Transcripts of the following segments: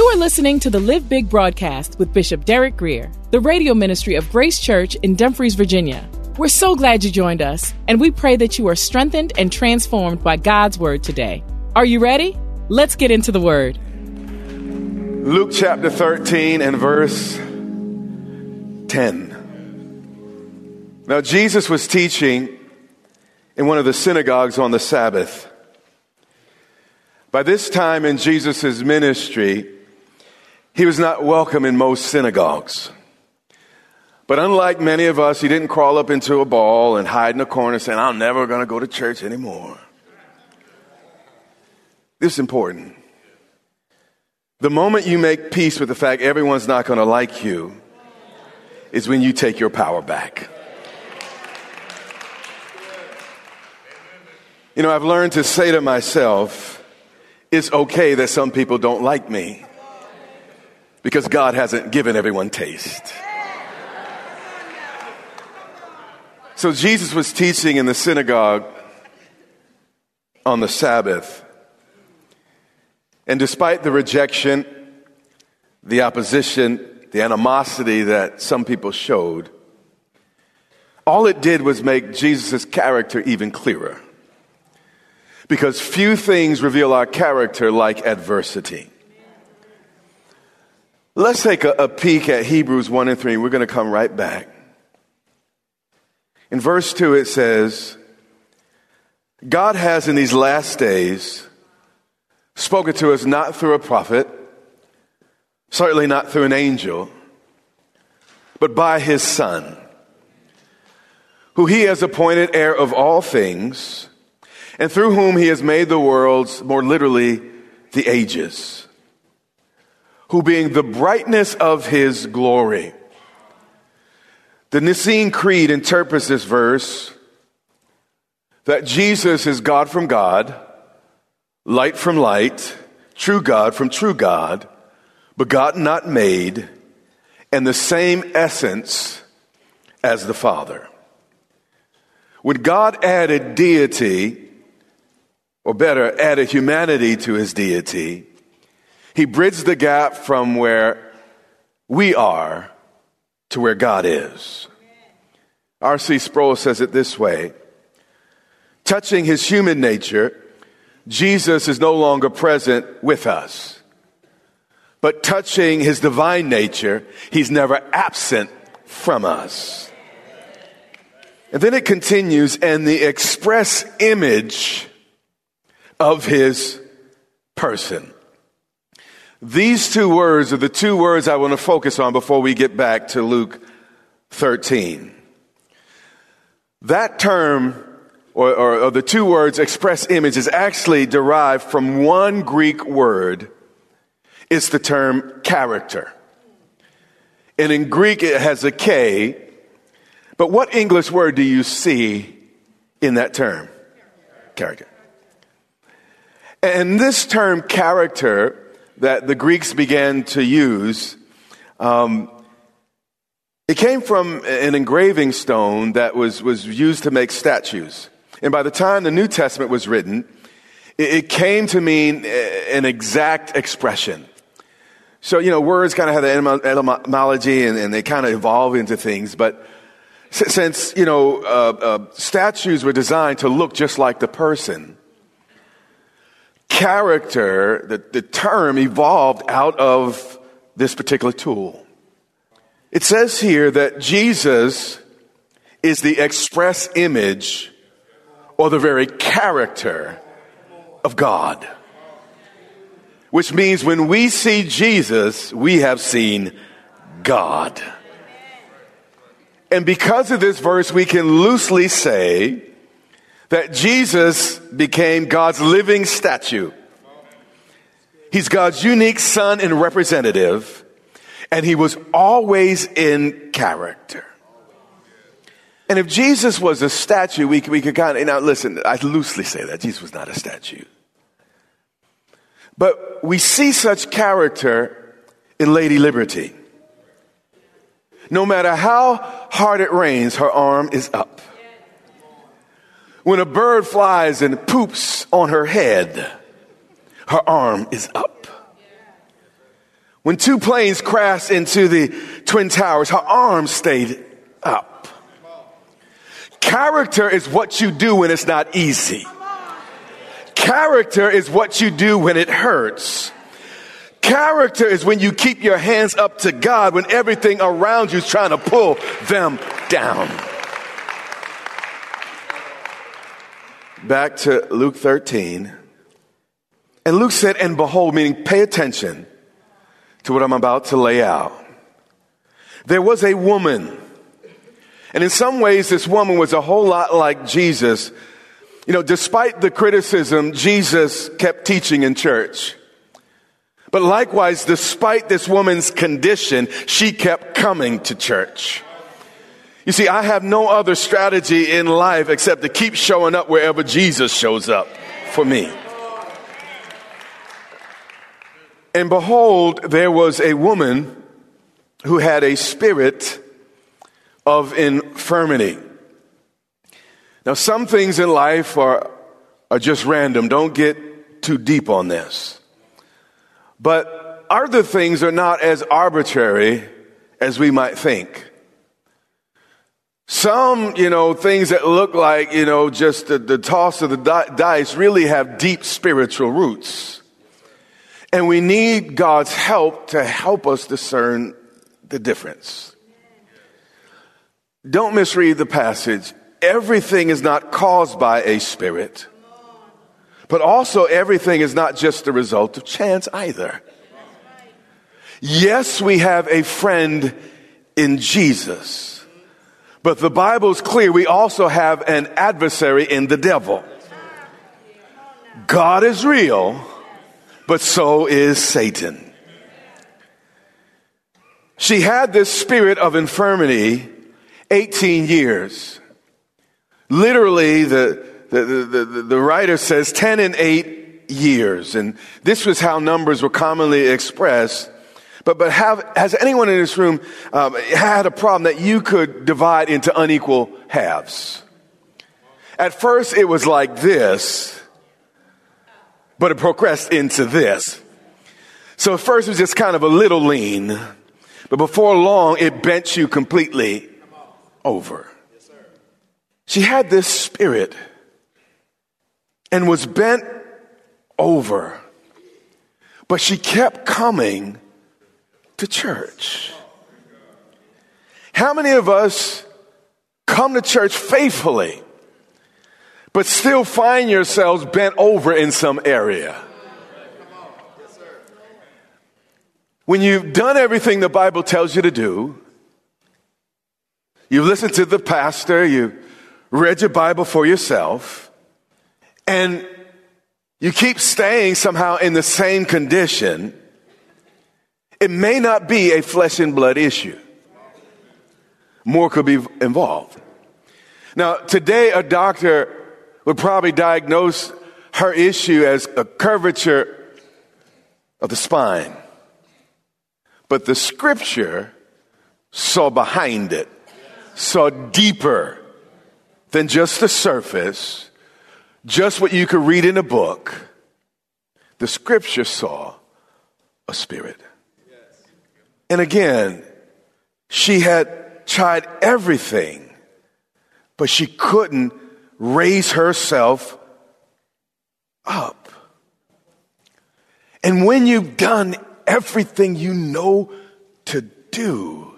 You are listening to the Live Big broadcast with Bishop Derek Grier, the radio ministry of Grace Church in Dumfries, Virginia. We're so glad you joined us, and we pray that you are strengthened and transformed by God's word today. Are you ready? Let's get into the word. Luke chapter 13 and verse 10. Now, Jesus was teaching in one of the synagogues on the Sabbath. By this time in Jesus' ministry, he was not welcome in most synagogues. But unlike many of us, he didn't crawl up into a ball and hide in a corner saying, I'm never going to go to church anymore. This is important. The moment you make peace with the fact everyone's not going to like you is when you take your power back. You know, I've learned to say to myself, it's okay that some people don't like me because God hasn't given everyone taste. So Jesus was teaching in the synagogue on the Sabbath. And despite the rejection, the opposition, the animosity that some people showed, all it did was make Jesus' character even clearer. Because few things reveal our character like adversity. Let's take a, a peek at Hebrews 1 and 3. We're going to come right back. In verse 2, it says, God has in these last days spoken to us not through a prophet, certainly not through an angel, but by his Son, who he has appointed heir of all things, and through whom he has made the worlds, more literally, the ages, who being the brightness of his glory. The Nicene Creed interprets this verse that Jesus is God from God, light from light, true God from true God, begotten, not made, and the same essence as the Father. When God added deity, or better, added humanity to his deity, he bridged the gap from where we are to where God is. R.C. Sproul says it this way Touching his human nature, Jesus is no longer present with us. But touching his divine nature, he's never absent from us. And then it continues, and the express image of his person. These two words are the two words I want to focus on before we get back to Luke 13. That term, or, or, or, the two words express image, is actually derived from one Greek word. It's the term character. And in Greek, it has a K. But what English word do you see in that term? Character. And this term character that the Greeks began to use, um, it came from an engraving stone that was, was used to make statues. And by the time the New Testament was written, it, it came to mean an exact expression. So, you know, words kind of have the etymology and, and they kind of evolve into things, but since, you know, uh, uh, statues were designed to look just like the person, character, the, the term evolved out of this particular tool. It says here that Jesus is the express image or the very character of God. Which means when we see Jesus, we have seen God. And because of this verse, we can loosely say that Jesus became God's living statue. He's God's unique son and representative, and he was always in character. And if Jesus was a statue, we, we could kind of, now listen, I loosely say that. Jesus was not a statue. But we see such character in Lady Liberty. No matter how hard it rains, her arm is up. When a bird flies and poops on her head, her arm is up. When two planes crashed into the Twin Towers, her arm stayed up. Character is what you do when it's not easy. Character is what you do when it hurts. Character is when you keep your hands up to God when everything around you is trying to pull them down. Back to Luke 13. And Luke said, and behold, meaning pay attention to what I'm about to lay out. There was a woman, and in some ways, this woman was a whole lot like Jesus. You know, despite the criticism, Jesus kept teaching in church. But likewise, despite this woman's condition, she kept coming to church. You see, I have no other strategy in life except to keep showing up wherever Jesus shows up for me. And behold, there was a woman who had a spirit of infirmity. Now, some things in life are, are just random. Don't get too deep on this. But other things are not as arbitrary as we might think. Some, you know, things that look like, you know, just the, the toss of the di- dice really have deep spiritual roots. And we need God's help to help us discern the difference. Don't misread the passage. Everything is not caused by a spirit. But also, everything is not just the result of chance either. Yes, we have a friend in Jesus. But the Bible's clear, we also have an adversary in the devil. God is real, but so is Satan. She had this spirit of infirmity 18 years. Literally, the, the, the, the, writer says 10 and 8 years. And this was how numbers were commonly expressed. But, but have, has anyone in this room um, had a problem that you could divide into unequal halves? At first, it was like this, but it progressed into this. So at first, it was just kind of a little lean, but before long, it bent you completely over. She had this spirit and was bent over. But she kept coming to church. How many of us come to church faithfully, but still find yourselves bent over in some area? When you've done everything the Bible tells you to do, you've listened to the pastor, you've read your Bible for yourself, and you keep staying somehow in the same condition, it may not be a flesh and blood issue. More could be involved. Now, today, a doctor would probably diagnose her issue as a curvature of the spine. But the scripture saw behind it, saw deeper than just the surface just what you could read in a book, the scripture saw a spirit. And again, she had tried everything, but she couldn't raise herself up. And when you've done everything you know to do,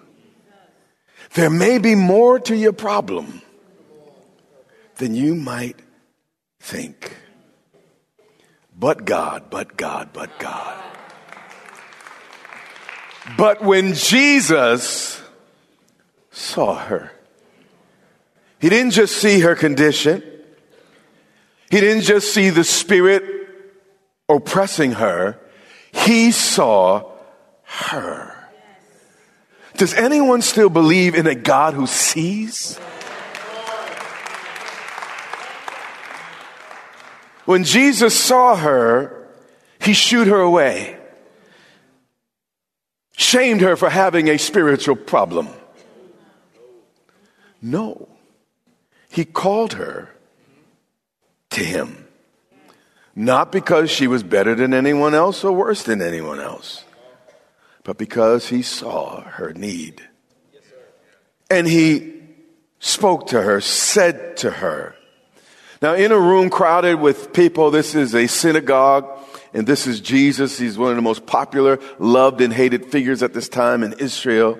there may be more to your problem than you might think. But God, but God, but God. But when Jesus saw her, he didn't just see her condition. He didn't just see the Spirit oppressing her. He saw her. Does anyone still believe in a God who sees? When Jesus saw her, he shooed her away, shamed her for having a spiritual problem. No, he called her to him, not because she was better than anyone else or worse than anyone else, but because he saw her need. And he spoke to her, said to her, now, in a room crowded with people, this is a synagogue, and this is Jesus. He's one of the most popular, loved, and hated figures at this time in Israel.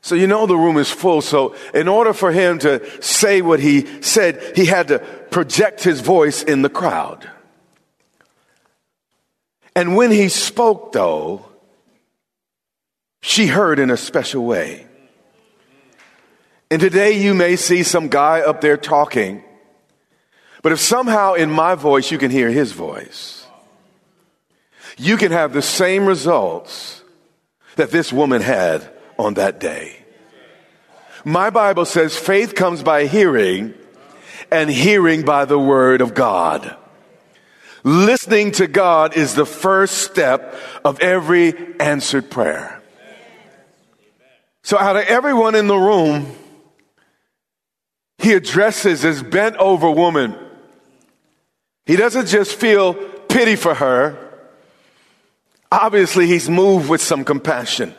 So, you know, the room is full. So, in order for him to say what he said, he had to project his voice in the crowd. And when he spoke, though, she heard in a special way. And today you may see some guy up there talking but if somehow in my voice you can hear his voice, you can have the same results that this woman had on that day. My Bible says faith comes by hearing, and hearing by the word of God. Listening to God is the first step of every answered prayer. So, out of everyone in the room, he addresses this bent over woman he doesn't just feel pity for her. Obviously, he's moved with some compassion.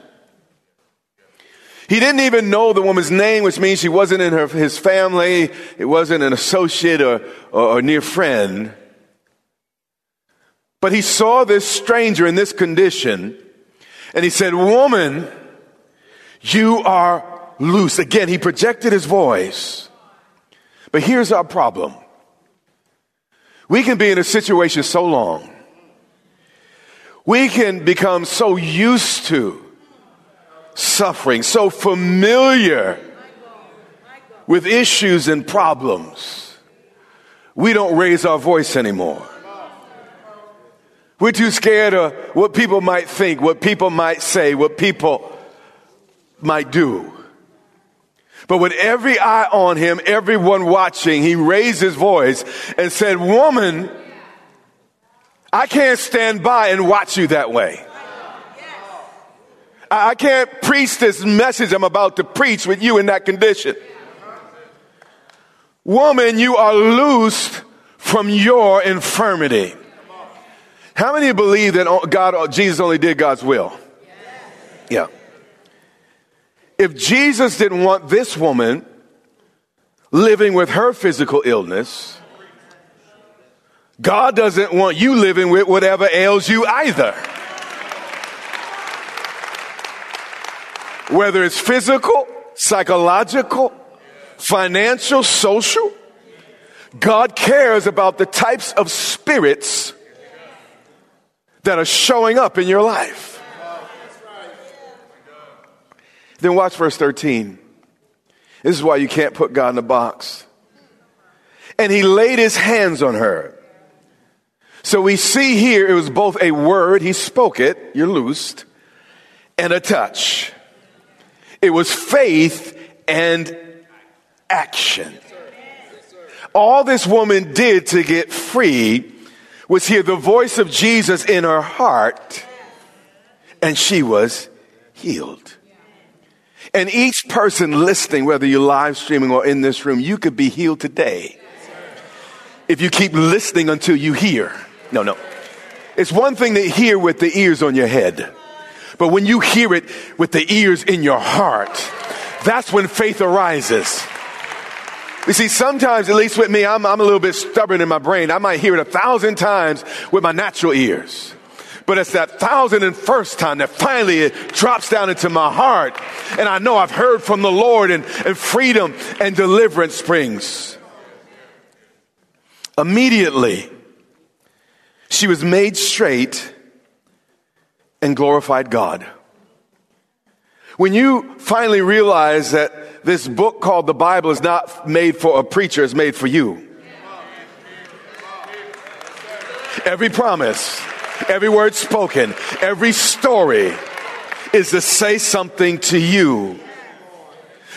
He didn't even know the woman's name, which means she wasn't in her, his family. It wasn't an associate or, or, or near friend. But he saw this stranger in this condition and he said, Woman, you are loose. Again, he projected his voice. But here's our problem we can be in a situation so long. We can become so used to suffering, so familiar with issues and problems. We don't raise our voice anymore. We're too scared of what people might think, what people might say, what people might do. But with every eye on him, everyone watching, he raised his voice and said, Woman, I can't stand by and watch you that way. I can't preach this message I'm about to preach with you in that condition. Woman, you are loosed from your infirmity. How many believe that God, Jesus only did God's will? Yeah. If Jesus didn't want this woman living with her physical illness, God doesn't want you living with whatever ails you either. Whether it's physical, psychological, financial, social, God cares about the types of spirits that are showing up in your life. Then watch verse 13. This is why you can't put God in a box. And he laid his hands on her. So we see here it was both a word, he spoke it, you're loosed, and a touch. It was faith and action. All this woman did to get free was hear the voice of Jesus in her heart, and she was healed. And each person listening, whether you're live streaming or in this room, you could be healed today. If you keep listening until you hear. No, no. It's one thing to hear with the ears on your head. But when you hear it with the ears in your heart, that's when faith arises. You see, sometimes, at least with me, I'm, I'm a little bit stubborn in my brain. I might hear it a thousand times with my natural ears. But it's that thousand and first time that finally it drops down into my heart. And I know I've heard from the Lord and, and freedom and deliverance springs. Immediately, she was made straight and glorified God. When you finally realize that this book called the Bible is not made for a preacher, it's made for you. Every promise, every word spoken, every story is to say something to you.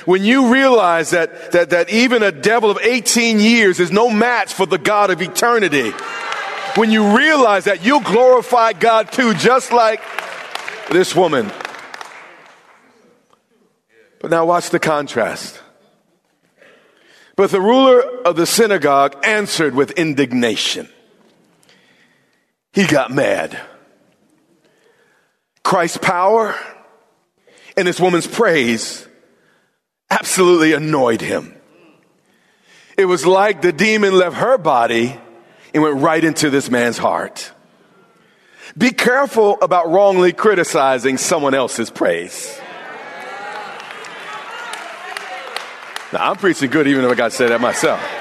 When you realize that, that, that even a devil of 18 years is no match for the God of eternity, when you realize that you'll glorify God too, just like this woman. But now watch the contrast. But the ruler of the synagogue answered with indignation. He got mad. Christ's power and this woman's praise absolutely annoyed him. It was like the demon left her body and went right into this man's heart. Be careful about wrongly criticizing someone else's praise. Now, I'm preaching good even if I got to say that myself.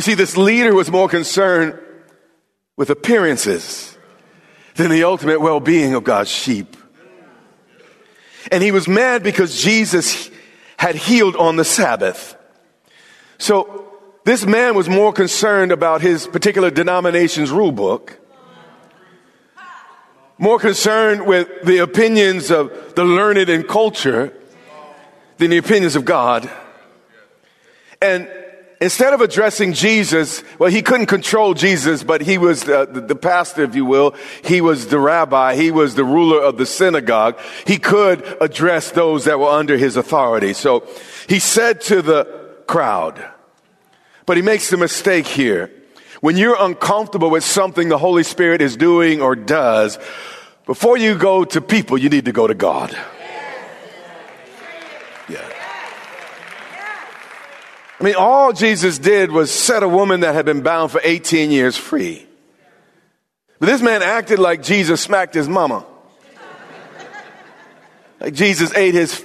You see, this leader was more concerned with appearances than the ultimate well being of God's sheep. And he was mad because Jesus had healed on the Sabbath. So this man was more concerned about his particular denomination's rule book, more concerned with the opinions of the learned and culture than the opinions of God. And instead of addressing Jesus, well, he couldn't control Jesus, but he was the, the, the, pastor, if you will. He was the rabbi. He was the ruler of the synagogue. He could address those that were under his authority. So he said to the crowd, but he makes the mistake here. When you're uncomfortable with something the Holy Spirit is doing or does, before you go to people, you need to go to God. I mean, all Jesus did was set a woman that had been bound for 18 years free. But this man acted like Jesus smacked his mama. Like Jesus ate his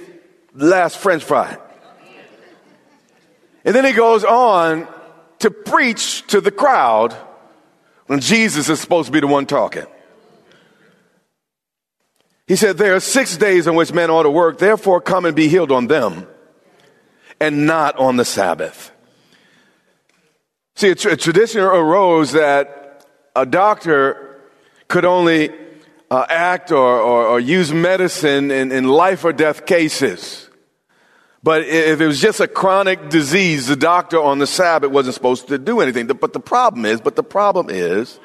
last french fry. And then he goes on to preach to the crowd when Jesus is supposed to be the one talking. He said, There are six days on which men ought to work, therefore come and be healed on them and not on the Sabbath. See, a, tra- a tradition arose that a doctor could only uh, act or, or, or, use medicine in, in life or death cases. But if it was just a chronic disease, the doctor on the Sabbath wasn't supposed to do anything. But the problem is, but the problem is,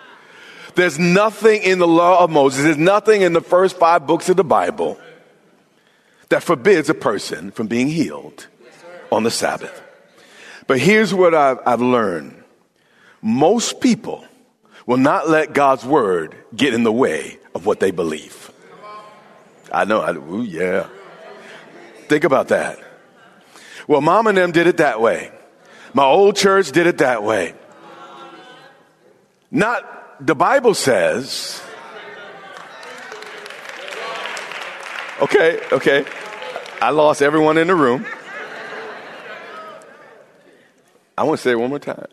there's nothing in the law of Moses, there's nothing in the first five books of the Bible that forbids a person from being healed on the Sabbath. But here's what I've, I've learned most people will not let God's word get in the way of what they believe. I know, I, ooh, yeah. Think about that. Well, mom and them did it that way. My old church did it that way. Not, the Bible says, okay, okay. I lost everyone in the room. I want to say it one more time.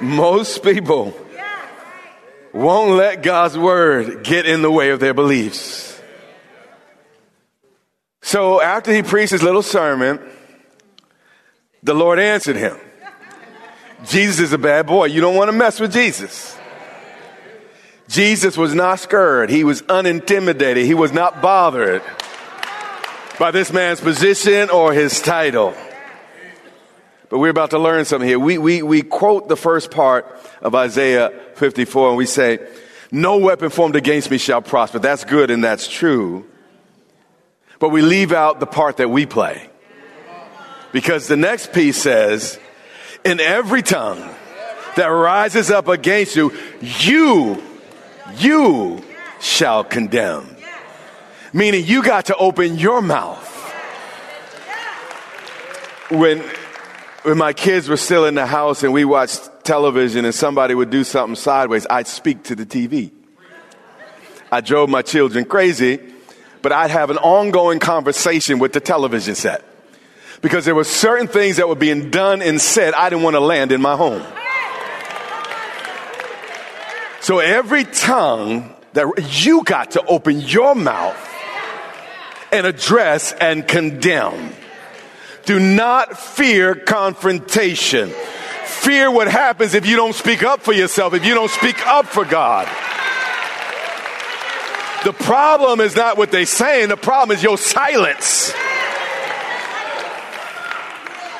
Most people won't let God's word get in the way of their beliefs. So after he preached his little sermon, the Lord answered him. Jesus is a bad boy. You don't want to mess with Jesus. Jesus was not scared. He was unintimidated. He was not bothered by this man's position or his title. But we're about to learn something here. We, we, we quote the first part of Isaiah 54 and we say, No weapon formed against me shall prosper. That's good and that's true but we leave out the part that we play. Because the next piece says, in every tongue that rises up against you, you, you shall condemn. Meaning you got to open your mouth. When, when my kids were still in the house and we watched television and somebody would do something sideways, I'd speak to the TV. I drove my children crazy, but I'd have an ongoing conversation with the television set because there were certain things that were being done and said I didn't want to land in my home. So every tongue that you got to open your mouth and address and condemn. Do not fear confrontation. Fear what happens if you don't speak up for yourself, if you don't speak up for God. The problem is not what they're saying, the problem is your silence.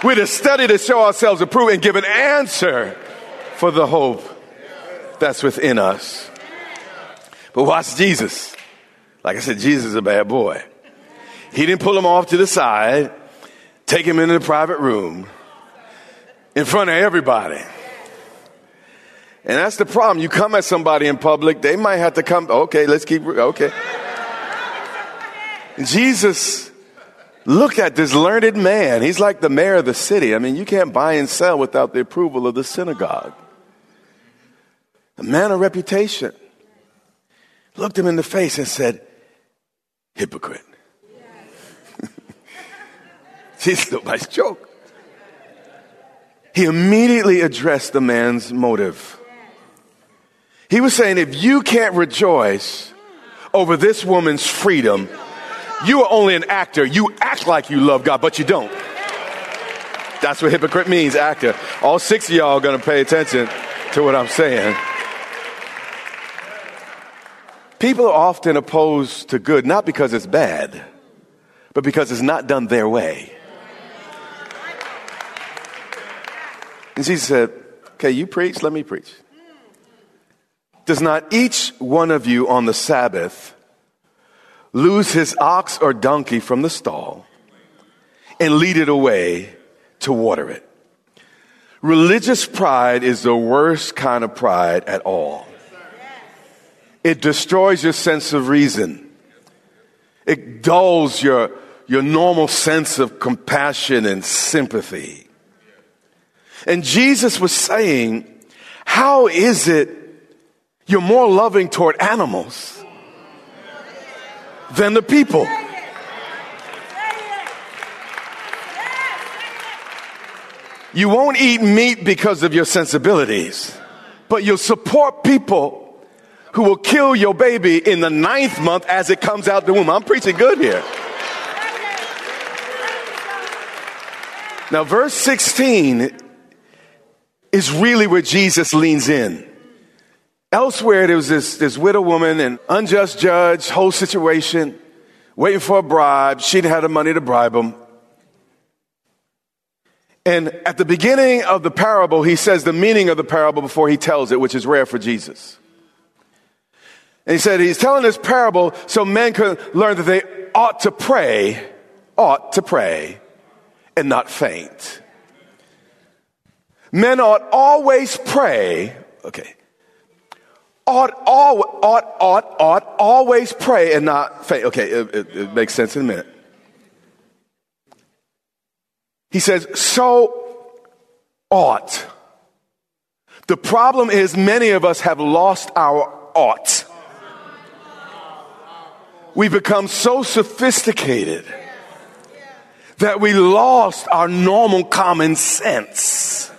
We're to study to show ourselves approved and give an answer for the hope that's within us. But watch Jesus. Like I said, Jesus is a bad boy. He didn't pull him off to the side take him into the private room in front of everybody. And that's the problem. You come at somebody in public, they might have to come, okay, let's keep, okay. Jesus looked at this learned man. He's like the mayor of the city. I mean, you can't buy and sell without the approval of the synagogue. A man of reputation looked him in the face and said, hypocrite. It's nobody's joke. He immediately addressed the man's motive. He was saying, if you can't rejoice over this woman's freedom, you are only an actor. You act like you love God, but you don't. That's what hypocrite means, actor. All six of y'all are going to pay attention to what I'm saying. People are often opposed to good, not because it's bad, but because it's not done their way. And Jesus said, Okay, you preach, let me preach. Does not each one of you on the Sabbath lose his ox or donkey from the stall and lead it away to water it? Religious pride is the worst kind of pride at all. It destroys your sense of reason. It dulls your, your normal sense of compassion and sympathy. And Jesus was saying, How is it you're more loving toward animals than the people? You won't eat meat because of your sensibilities, but you'll support people who will kill your baby in the ninth month as it comes out the womb. I'm preaching good here. Now, verse 16 is really where Jesus leans in. Elsewhere, there was this, this widow woman and unjust judge, whole situation, waiting for a bribe. She didn't have the money to bribe him. And at the beginning of the parable, he says the meaning of the parable before he tells it, which is rare for Jesus. And he said he's telling this parable so men could learn that they ought to pray, ought to pray, and not faint. Men ought always pray. Okay. Ought, ought, ought, ought, ought always pray and not faint. Okay, it, it, it makes sense in a minute. He says, so ought. The problem is many of us have lost our ought. We become so sophisticated that we lost our normal common sense.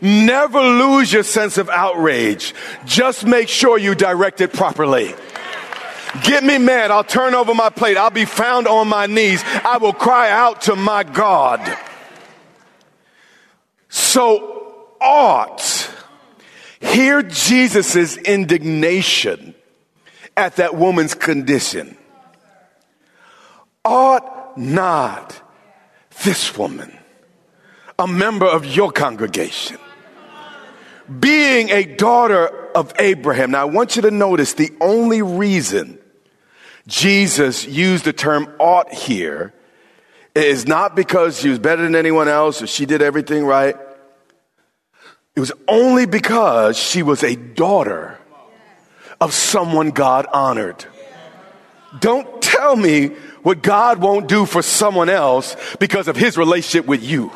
Never lose your sense of outrage. Just make sure you direct it properly. Get me mad. I'll turn over my plate. I'll be found on my knees. I will cry out to my God. So ought hear Jesus' indignation at that woman's condition. Ought not this woman, a member of your congregation, being a daughter of Abraham. Now, I want you to notice the only reason Jesus used the term ought here is not because she was better than anyone else or she did everything right. It was only because she was a daughter of someone God honored. Don't tell me what God won't do for someone else because of his relationship with you.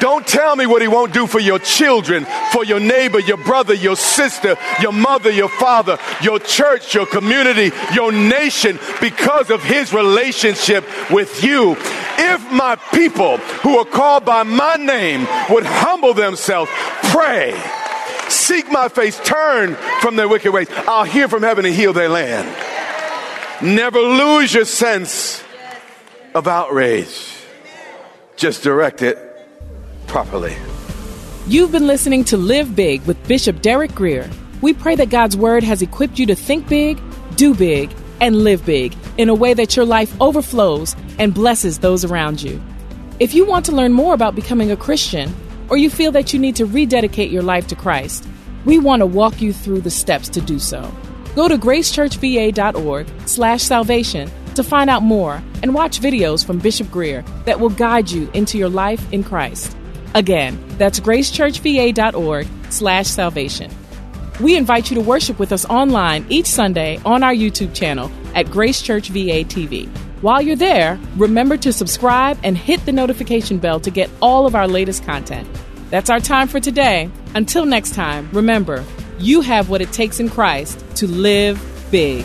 Don't tell me what he won't do for your children, for your neighbor, your brother, your sister, your mother, your father, your church, your community, your nation, because of his relationship with you. If my people who are called by my name would humble themselves, pray, seek my face, turn from their wicked ways, I'll hear from heaven and heal their land. Never lose your sense of outrage. Just direct it properly. You've been listening to Live Big with Bishop Derek Grier. We pray that God's Word has equipped you to think big, do big, and live big in a way that your life overflows and blesses those around you. If you want to learn more about becoming a Christian, or you feel that you need to rededicate your life to Christ, we want to walk you through the steps to do so. Go to gracechurchva.org slash salvation to find out more and watch videos from Bishop Grier that will guide you into your life in Christ. Again, that's gracechurchva.org slash salvation. We invite you to worship with us online each Sunday on our YouTube channel at Grace Church VA TV. While you're there, remember to subscribe and hit the notification bell to get all of our latest content. That's our time for today. Until next time, remember, you have what it takes in Christ to live big.